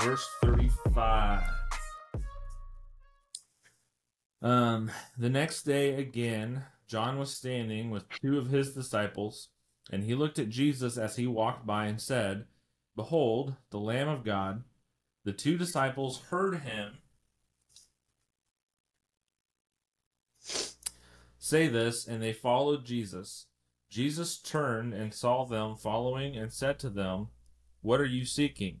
verse 35. Um, the next day again, John was standing with two of his disciples, and he looked at Jesus as he walked by and said, Behold, the Lamb of God. The two disciples heard him say this, and they followed Jesus. Jesus turned and saw them following and said to them, What are you seeking?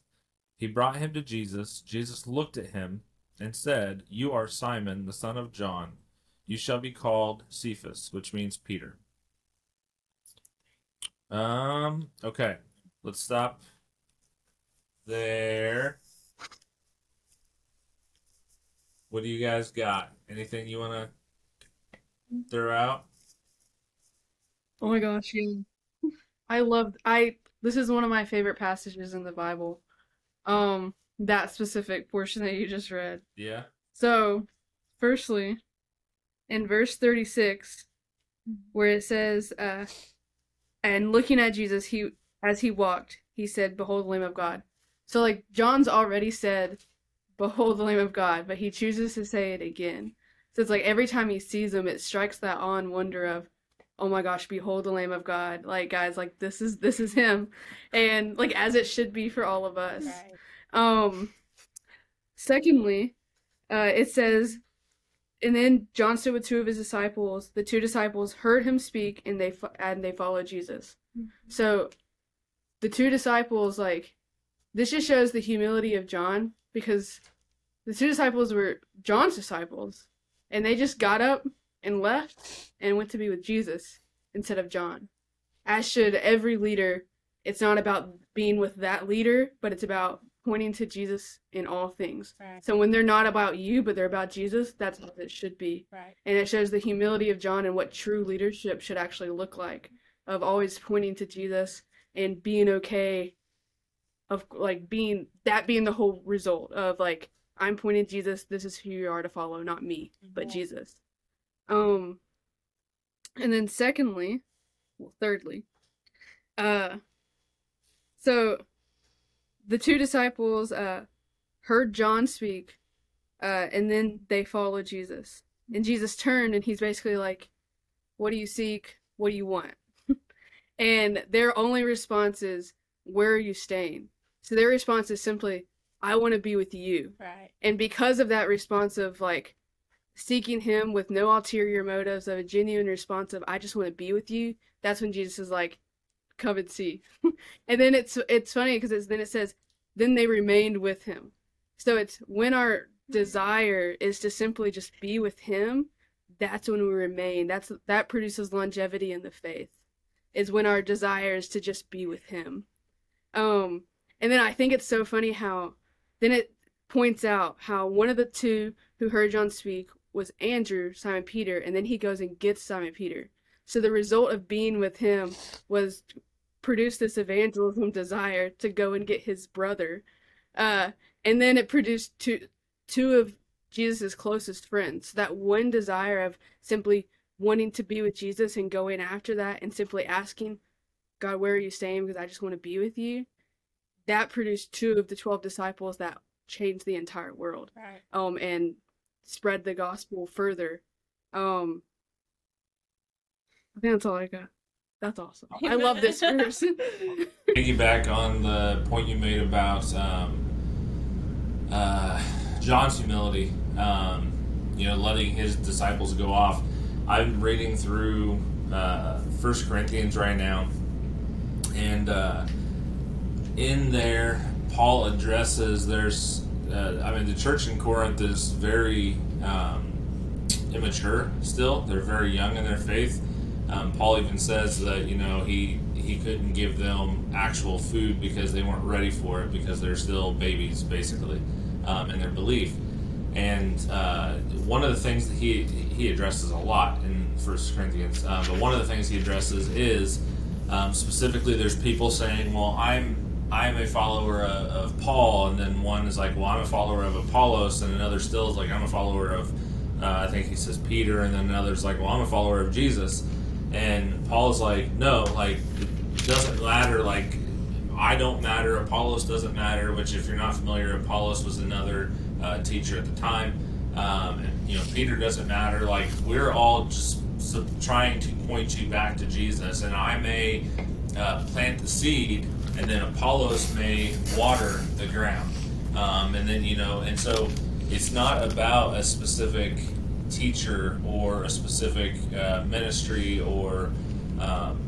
He brought him to Jesus. Jesus looked at him and said, You are Simon, the son of John. You shall be called Cephas, which means Peter. Um, okay. Let's stop there. What do you guys got? Anything you want to throw out? Oh my gosh, yeah. I loved I this is one of my favorite passages in the Bible. Um that specific portion that you just read. Yeah. So, firstly, in verse 36 where it says uh and looking at Jesus he as he walked, he said, "Behold the Lamb of God." So like John's already said, "Behold the Lamb of God," but he chooses to say it again. So it's like every time he sees him, it strikes that awe and wonder of, oh my gosh, behold the Lamb of God. Like guys, like this is this is him. And like as it should be for all of us. Right. Um secondly, uh it says and then John stood with two of his disciples. The two disciples heard him speak and they fo- and they followed Jesus. So the two disciples like this just shows the humility of John because the two disciples were John's disciples and they just got up and left and went to be with Jesus instead of John. As should every leader. It's not about being with that leader, but it's about pointing to Jesus in all things. Right. So when they're not about you, but they're about Jesus, that's what it should be. Right. And it shows the humility of John and what true leadership should actually look like of always pointing to Jesus and being okay of like being that being the whole result of like I'm pointing to Jesus, this is who you are to follow, not me, but. Jesus. Um and then secondly, well thirdly, uh so the two disciples uh heard John speak uh and then they followed Jesus. And Jesus turned and he's basically like, What do you seek? What do you want? and their only response is, Where are you staying? So their response is simply, I want to be with you. Right. And because of that response of like seeking him with no ulterior motives, of a genuine response of I just want to be with you, that's when Jesus is like, Come and see. and then it's it's funny because then it says, Then they remained with him. So it's when our desire is to simply just be with him, that's when we remain. That's that produces longevity in the faith. Is when our desire is to just be with him. Um and then I think it's so funny how then it points out how one of the two who heard John speak was Andrew, Simon Peter, and then he goes and gets Simon Peter. So the result of being with him was produce this evangelism desire to go and get his brother. Uh, and then it produced two two of Jesus' closest friends. That one desire of simply wanting to be with Jesus and going after that and simply asking, God, where are you staying? Because I just want to be with you. That produced two of the 12 disciples that changed the entire world Right. um, and spread the gospel further. Um, I think that's all I got. That's awesome. I love this verse. Piggyback on the point you made about um, uh, John's humility, um, you know, letting his disciples go off. I'm reading through uh, First Corinthians right now, and uh, in there, Paul addresses there's, uh, I mean, the church in Corinth is very um, immature still. They're very young in their faith. Um, Paul even says that you know he he couldn't give them actual food because they weren't ready for it because they're still babies basically um, in their belief. And uh, one of the things that he he addresses a lot in First Corinthians, uh, but one of the things he addresses is um, specifically there's people saying, well, I'm I'm a follower of, of, Paul, and then one is like, well, I'm a follower of Apollos, and another still is like, I'm a follower of, uh, I think he says Peter, and then another's like, well, I'm a follower of Jesus, and Paul's like, no, like it doesn't matter, like I don't matter, Apollos doesn't matter. Which, if you're not familiar, Apollos was another uh, teacher at the time, um, and you know Peter doesn't matter. Like we're all just trying to point you back to Jesus, and I may uh, plant the seed and then Apollos may water the ground. Um, and then, you know, and so it's not about a specific teacher or a specific uh, ministry or um,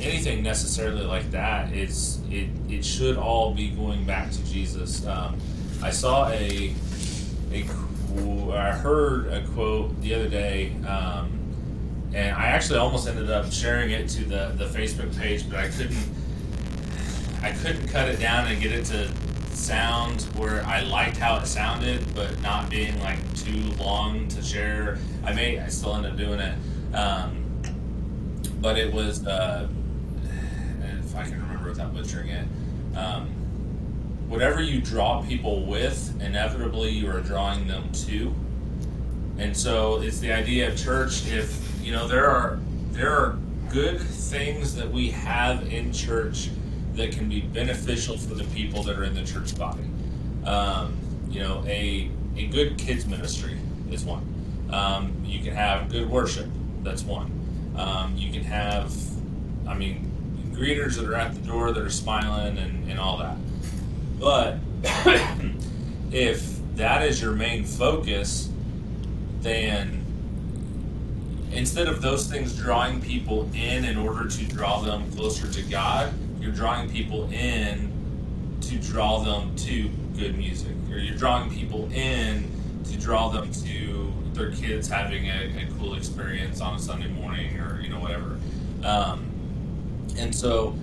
anything necessarily like that. It's it it should all be going back to Jesus. Um, I saw a a I heard a quote the other day, um, and I actually almost ended up sharing it to the the Facebook page, but I couldn't I couldn't cut it down and get it to sound where I liked how it sounded, but not being like too long to share. I may, I still end up doing it. Um, but it was, uh, if I can remember without butchering it, um, whatever you draw people with, inevitably you are drawing them to. And so it's the idea of church. If you know there are there are good things that we have in church that can be beneficial for the people that are in the church body. Um, you know, a a good kids ministry is one. Um, you can have good worship. That's one. Um, you can have, I mean, greeters that are at the door that are smiling and, and all that. But if that is your main focus, then instead of those things drawing people in in order to draw them closer to God, you're drawing people in to draw them to good music, or you're drawing people in to draw them to their kids having a, a cool experience on a Sunday morning, or you know whatever. Um, and so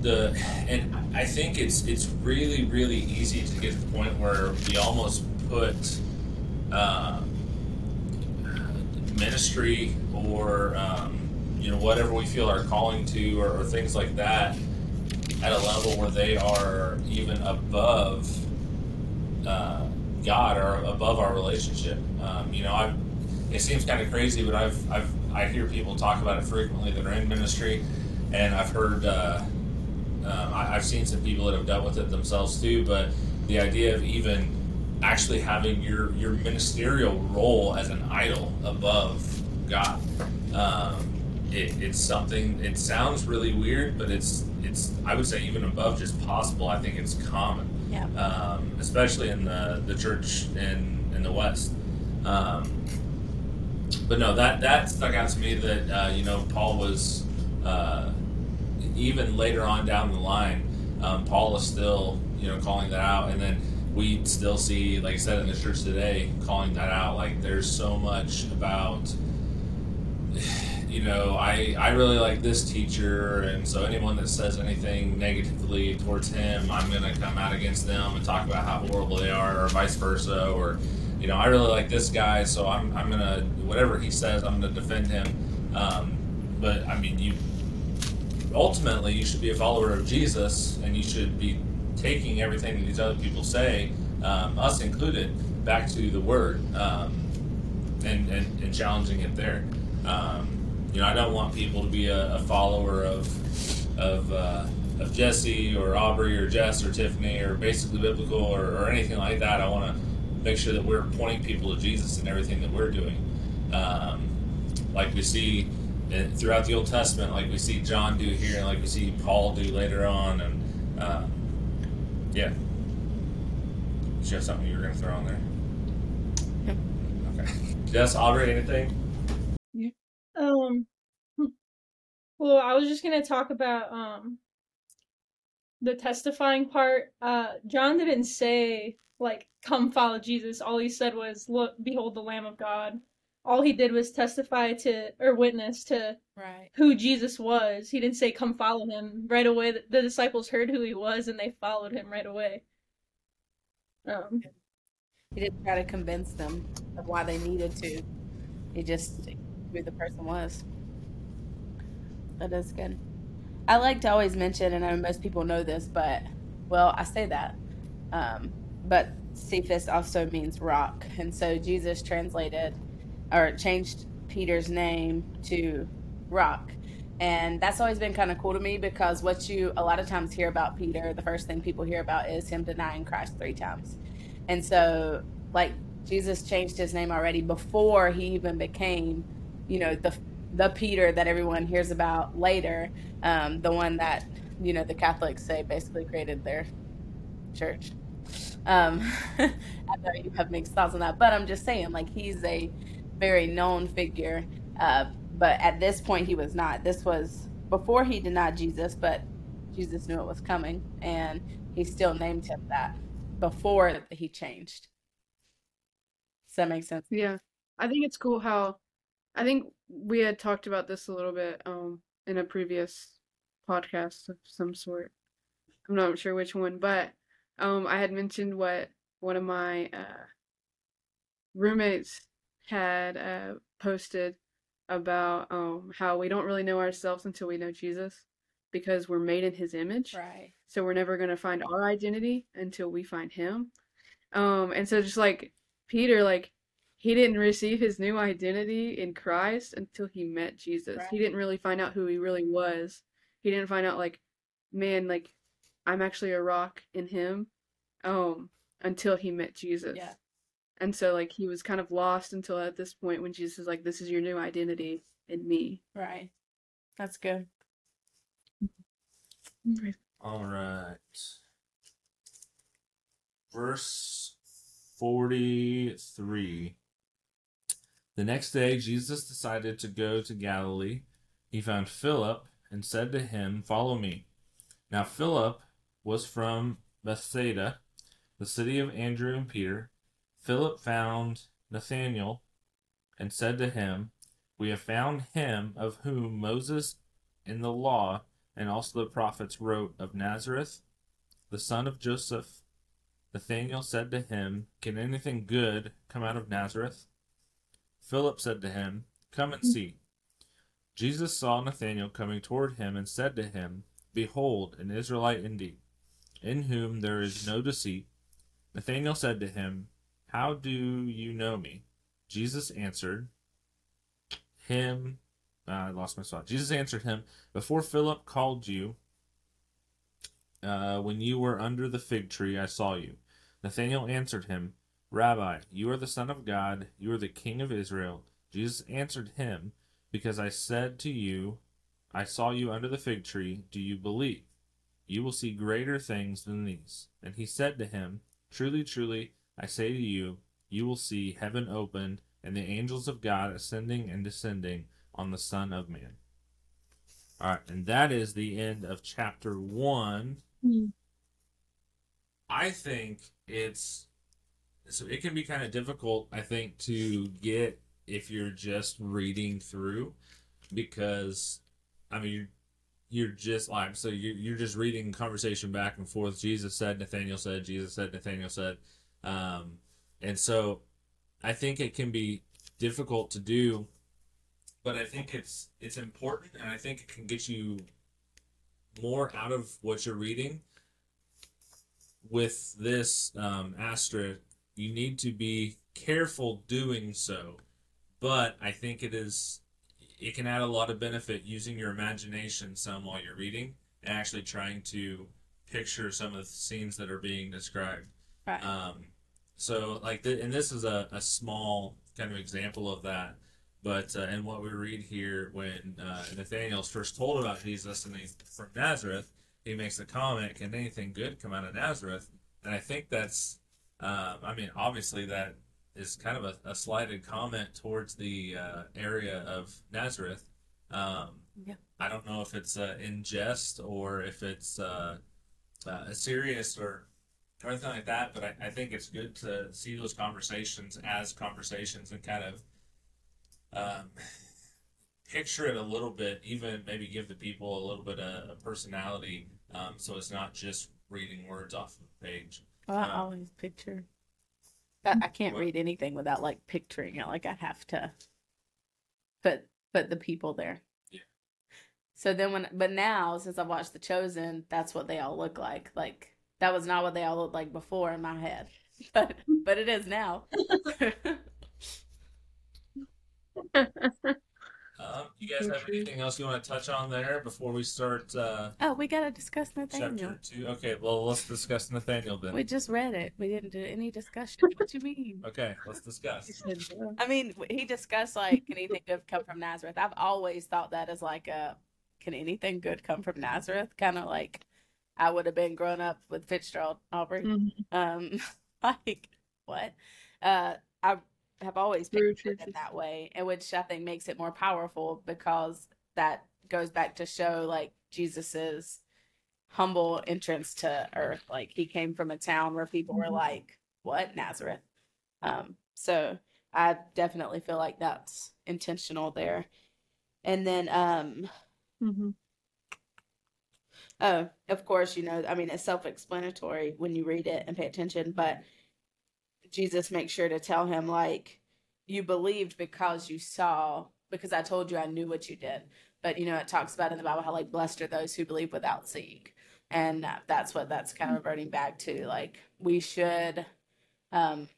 the and I think it's it's really really easy to get to the point where we almost put uh, ministry or um, you know whatever we feel our calling to or, or things like that at a level where they are even above uh, God or above our relationship. Um, you know, i it seems kind of crazy, but I've, I've I hear people talk about it frequently that are in ministry, and I've heard uh, um, I, I've seen some people that have dealt with it themselves too. But the idea of even actually having your your ministerial role as an idol above God. Um, it, it's something. It sounds really weird, but it's it's I would say even above just possible. I think it's common, yeah. um, especially in the the church in in the West. Um, but no, that that stuck out to me that uh, you know Paul was uh, even later on down the line. Um, Paul is still you know calling that out, and then we still see, like I said, in the church today, calling that out. Like there's so much about you know, I, I really like this teacher, and so anyone that says anything negatively towards him, I'm going to come out against them and talk about how horrible they are, or vice versa, or, you know, I really like this guy, so I'm, I'm going to, whatever he says, I'm going to defend him. Um, but, I mean, you, ultimately, you should be a follower of Jesus, and you should be taking everything that these other people say, um, us included, back to the Word um, and, and, and challenging it there. Um, you know, I don't want people to be a, a follower of of uh, of Jesse or Aubrey or Jess or Tiffany or basically biblical or, or anything like that. I want to make sure that we're pointing people to Jesus in everything that we're doing. Um, like we see throughout the Old Testament, like we see John do here, and like we see Paul do later on, and uh, yeah. Did you have something you were going to throw on there? Yeah. Okay. Jess, Aubrey, anything? Um, hmm. Well, I was just gonna talk about um the testifying part. Uh, John didn't say like, "Come follow Jesus." All he said was, "Look, behold the Lamb of God." all he did was testify to or witness to Right. who Jesus was. He didn't say, "Come follow him." Right away, the, the disciples heard who he was and they followed him right away. Um, He didn't try to convince them of why they needed to. He just who the person was. That is good. I like to always mention, and I know most people know this, but well, I say that. Um, but Cephas also means rock, and so Jesus translated or changed Peter's name to rock. And that's always been kind of cool to me because what you a lot of times hear about Peter, the first thing people hear about is him denying Christ three times. And so, like, Jesus changed his name already before he even became, you know, the the Peter that everyone hears about later, um, the one that you know the Catholics say basically created their church. Um, I know you have mixed thoughts on that, but I'm just saying, like, he's a very known figure. Uh, but at this point, he was not. This was before he denied Jesus, but Jesus knew it was coming, and he still named him that before he changed. Does that make sense? Yeah. I think it's cool how I think we had talked about this a little bit um in a previous podcast of some sort. I'm not sure which one, but um I had mentioned what one of my uh roommates had uh posted about um how we don't really know ourselves until we know Jesus because we're made in his image. Right. So we're never going to find our identity until we find him. Um, and so just like Peter, like he didn't receive his new identity in Christ until he met Jesus. He didn't really find out who he really was. He didn't find out like, man, like I'm actually a rock in him. Um, until he met Jesus. Yeah. And so like he was kind of lost until at this point when Jesus is like, This is your new identity in me. Right. That's good. All right. Verse 43. The next day, Jesus decided to go to Galilee. He found Philip and said to him, Follow me. Now, Philip was from Bethsaida, the city of Andrew and Peter. Philip found Nathanael and said to him, We have found him of whom Moses in the law and also the prophets wrote of Nazareth, the son of Joseph. Nathanael said to him, Can anything good come out of Nazareth? Philip said to him, Come and see. Jesus saw Nathanael coming toward him and said to him, Behold, an Israelite indeed, in whom there is no deceit. Nathanael said to him, How do you know me? Jesus answered him, uh, I lost my spot. Jesus answered him, Before Philip called you, uh, when you were under the fig tree, I saw you. Nathanael answered him, Rabbi, you are the Son of God, you are the King of Israel. Jesus answered him, Because I said to you, I saw you under the fig tree, do you believe? You will see greater things than these. And he said to him, Truly, truly, I say to you, you will see heaven opened, and the angels of God ascending and descending on the Son of Man. All right, and that is the end of chapter one. Hmm. I think it's so it can be kind of difficult. I think to get if you're just reading through because I mean you're, you're just like so you're, you're just reading conversation back and forth. Jesus said, Nathaniel said, Jesus said, Nathaniel said, um, and so I think it can be difficult to do but I think it's it's important, and I think it can get you more out of what you're reading. With this um, asterisk, you need to be careful doing so, but I think it is it can add a lot of benefit using your imagination some while you're reading and actually trying to picture some of the scenes that are being described. Right. Um, so like, th- and this is a, a small kind of example of that. But uh, in what we read here, when uh, Nathaniel's first told about Jesus and he's from Nazareth, he makes a comment, "Can anything good come out of Nazareth?" And I think that's, um, I mean, obviously that is kind of a, a slighted comment towards the uh, area of Nazareth. Um, Yeah. I don't know if it's uh, in jest or if it's uh, uh, serious or or anything like that. But I, I think it's good to see those conversations as conversations and kind of um, picture it a little bit, even maybe give the people a little bit of, of personality, um, so it's not just reading words off of a page. Well, I always picture. I, mm-hmm. I can't read anything without like picturing it. Like I have to put put the people there. Yeah. So then when but now since I've watched The Chosen, that's what they all look like. Like that was not what they all looked like before in my head. But but it is now. Um, you guys have anything else you want to touch on there before we start uh, oh, we gotta discuss Nathaniel. chapter two? Okay, well let's discuss Nathaniel then. We just read it. We didn't do any discussion. What do you mean? Okay, let's discuss. I mean, he discussed like, can anything good come from Nazareth? I've always thought that as like a, can anything good come from Nazareth? Kind of like, I would have been growing up with Fitzgerald Aubrey. Mhm. Um, like what? Uh, I have always pictured it that way, and which I think makes it more powerful because that goes back to show like Jesus's humble entrance to earth. Like he came from a town where people were Mhm. like, "What Nazareth?" Um, so I definitely feel like that's intentional there. And then, um, mm-hmm. Oh, of course, you know, I mean, it's self explanatory when you read it and pay attention, but Jesus makes sure to tell him, like, you believed because you saw, because I told you I knew what you did. But, you know, it talks about in the Bible how, like, blessed are those who believe without seeing. And uh, that's what that's kind of reverting back to. Like, we should, um,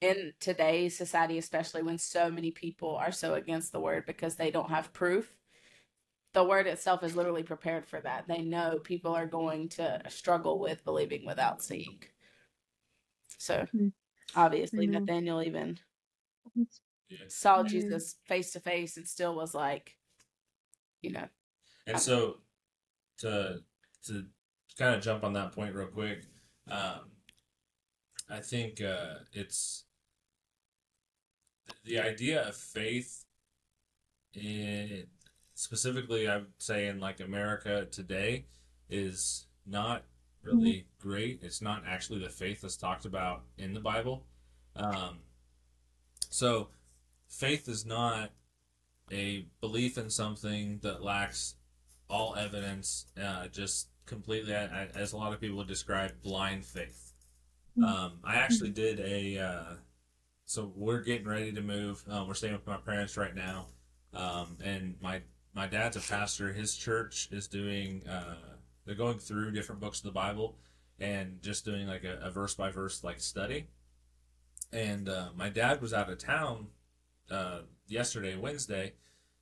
in today's society, especially when so many people are so against the word because they don't have proof, the word itself is literally prepared for that. They know people are going to struggle with believing without seeing. So Mhm. obviously, Amen. Nathaniel even Yeah. saw. Jesus face to face and still was like, you know, And so, to to kind of jump on that point real quick, um, I think uh, it's the idea of faith. In, specifically, I would say in like America today, is not really great. It's not actually the faith that's talked about in the Bible. Um, so, faith is not a belief in something that lacks all evidence, uh, just completely, as a lot of people describe, blind faith. Um, I actually did a, uh, so we're getting ready to move. Um, we're staying with my parents right now, um, and my my dad's a pastor. His church is doing, uh, they're going through different books of the Bible and just doing like a, a verse by verse like study. And uh, my dad was out of town uh, yesterday, Wednesday,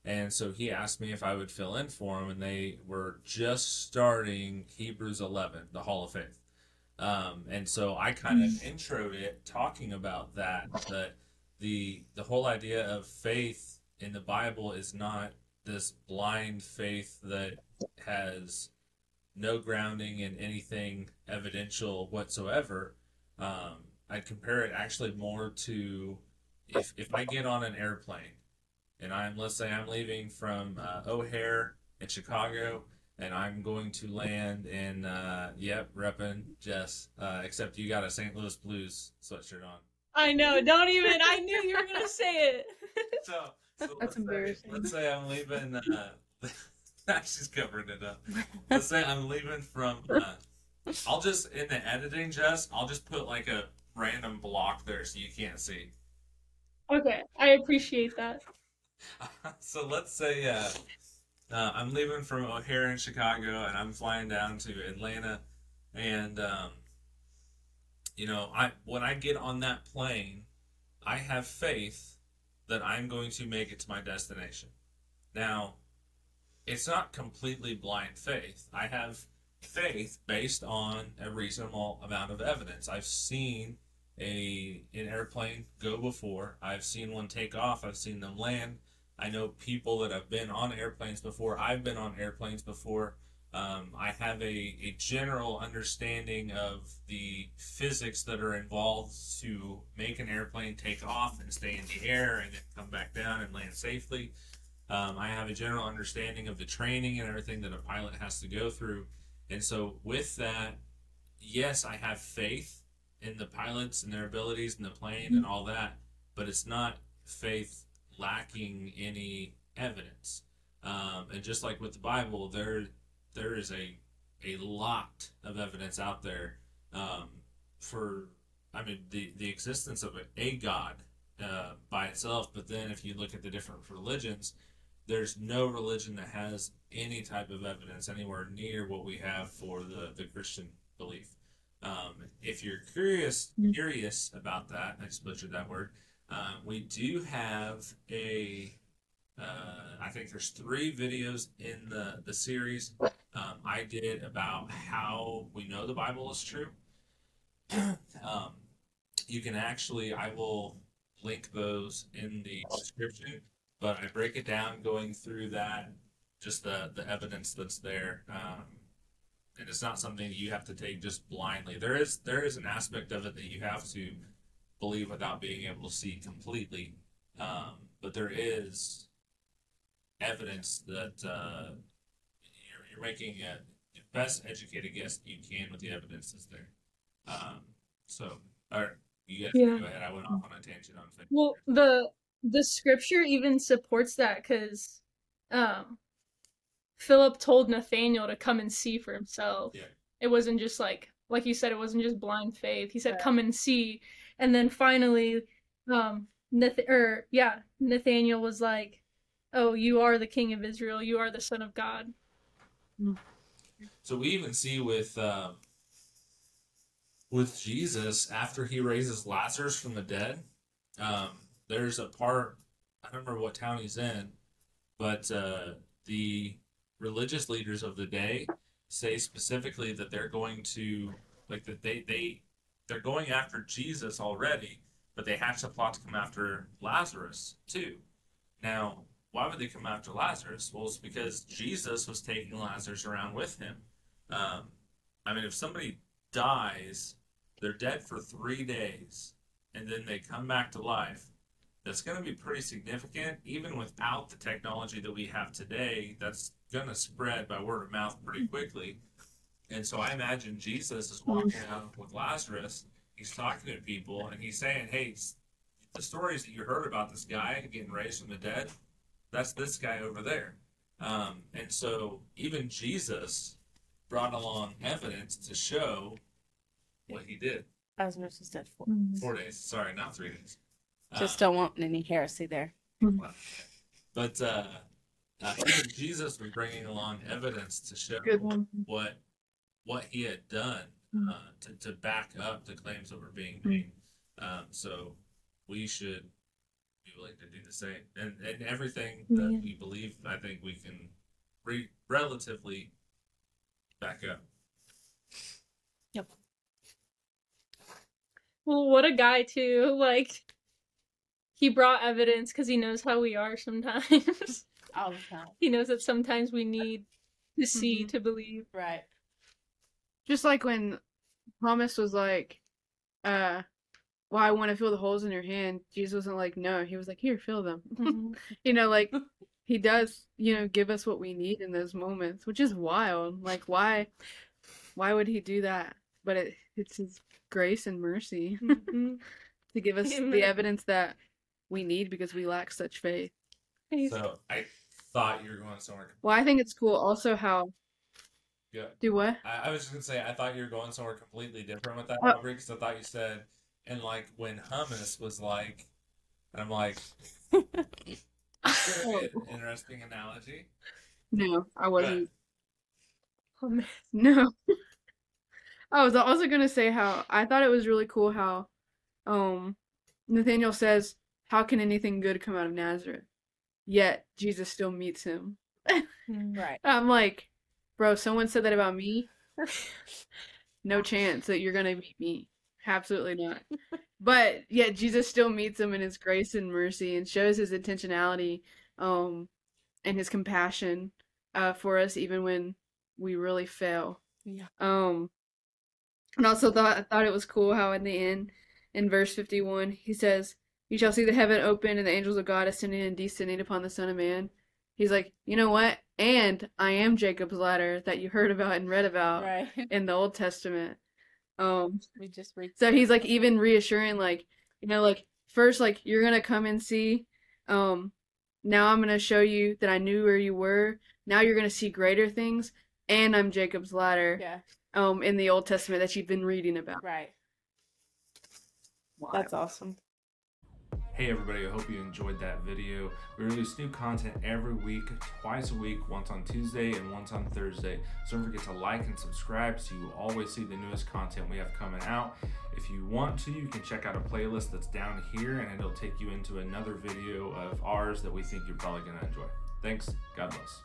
and so he asked me if I would fill in for him, and they were just starting Hebrews 11, the Hall of Faith. Um, and so I kind of introed it talking about that, that the the whole idea of faith in the Bible is not this blind faith that has no grounding in anything evidential whatsoever. Um, I'd compare it actually more to if, if I get on an airplane and I'm, let's say I'm leaving from uh, O'Hare in Chicago and I'm going to land in, uh, yep, reppin' Jess, uh, except you got a St. Louis Blues sweatshirt on. I know. Don't even. I knew you were gonna say it. So, so let's That's say- embarrassing. let's say I'm leaving. She's covering it up. Let's say I'm leaving from. Uh, I'll just in the editing, Jess. I'll just put like a random block there so you can't see. Okay, I appreciate that. so let's say uh, uh, I'm leaving from O'Hare in Chicago and I'm flying down to Atlanta, and um, you know, I when I get on that plane, I have faith that I'm going to make it to my destination. Now, it's not completely blind faith. I have faith based on a reasonable amount of evidence. I've seen a an airplane go before. I've seen one take off. I've seen them land. I know people that have been on airplanes before. I've been on airplanes before. Um, I have a, a general understanding of the physics that are involved to make an airplane take off and stay in the air and then come back down and land safely. Um, I have a general understanding of the training and everything that a pilot has to go through. And so, with that, yes, I have faith in the pilots and their abilities and the plane and all that, but it's not faith lacking any evidence. Um, and just like with the Bible, there there is a a lot of evidence out there um, for I mean the the existence of a, a God uh, by itself. But then if you look at the different religions, there's no religion that has any type of evidence anywhere near what we have for the the Christian belief. Um, if you're curious curious about that, I just butchered that word. Um, we do have a uh, I think there's three videos in the the series um, I did about how we know the Bible is true. um, you can actually, I will link those in the description, but I break it down going through that, just the the evidence that's there. Um, and it's not something that you have to take just blindly. There is there is an aspect of it that you have to believe without being able to see completely. Um, but there is evidence that uh, you're, you're making a best educated guess you can with the evidence that's there. Um, so, all right, you guys Yeah. go ahead. I went off on a tangent on. Well, the the scripture even supports that because um, Philip told Nathaniel to come and see for himself. Yeah. It wasn't just like like you said, it wasn't just blind faith. He said, Right. "Come and see," and then finally, um, Nath- or yeah, Nathaniel was like, "Oh, you are the King of Israel. You are the Son of God." So we even see with um, with Jesus after he raises Lazarus from the dead. Um, there's a part I don't remember what town he's in, but uh, the religious leaders of the day say specifically that they're going to like that they they they're going after Jesus already, but they hatch a plot to come after Lazarus too. Now, why would they come after Lazarus? Well, it's because Jesus was taking Lazarus around with him. Um, I mean, if somebody dies, they're dead for three days, and then they come back to life. That's going to be pretty significant, even without the technology that we have today. That's going to spread by word of mouth pretty mm-hmm. quickly. And so I imagine Jesus is mm-hmm. walking out with Lazarus. He's talking to people, and he's saying, "Hey, the stories that you heard about this guy getting raised from the dead, that's this guy over there." Um, and so even Jesus brought along evidence to show what he did. Lazarus is dead for. Mm-hmm. Four days, sorry, not three days. Just don't want any heresy there. but uh, uh, even Jesus was bringing along evidence to show Good one. what what he had done Mm. uh, to, to back up the claims that were being made. Um, so we should be willing to do the same. And, and everything that Yeah. we believe, I think we can re- relatively back up. Yep. Well, what a guy too! Like, he brought evidence because he knows how we are sometimes. All the time. he knows that sometimes we need to see Mhm. to believe. Right. Just like when Thomas was like, uh, well, I want to feel the holes in your hand. Jesus wasn't like, no. He was like, here, feel them. you know, like he does, you know, give us what we need in those moments, which is wild. Like, why, why would he do that? But it, it's his grace and mercy Mhm. to give us Amen. the evidence that we need because we lack such faith. So I thought you were going somewhere. Well, I think it's cool also how Yeah. do what? I, I was just gonna say I thought you were going somewhere completely different with that, Uh, Aubrey, because I thought you said and like when hummus was like, and I'm like, interesting analogy. No, I wasn't. Oh, man. No. I was also gonna say how I thought it was really cool how um Nathaniel says, How can anything good come out of Nazareth? Yet Jesus still meets him. Right. I'm like, bro, someone said that about me. No chance that you're gonna meet me. Absolutely not. But yet Jesus still meets him in his grace and mercy and shows his intentionality um and his compassion uh for us even when we really fail. Yeah. Um and also thought I thought it was cool how in the end in verse 51 he says you shall see the heaven open and the angels of God ascending and descending upon the son of man. He's like, "You know what? And I am Jacob's ladder that you heard about and read about Right. in the Old Testament." Um We just read. so he's like even reassuring like, you know, like first like you're going to come and see Um, now I'm gonna show you that I knew where you were. Now you're gonna see greater things, and I'm Jacob's ladder. Yeah. Um, in the Old Testament that you've been reading about. Right. That's awesome. Hey everybody, I hope you enjoyed that video. We release new content every week, twice a week, once on Tuesday and once on Thursday. So don't forget to like and subscribe so you always see the newest content we have coming out. If you want to, you can check out a playlist that's down here and it'll take you into another video of ours that we think you're probably going to enjoy. Thanks. God bless.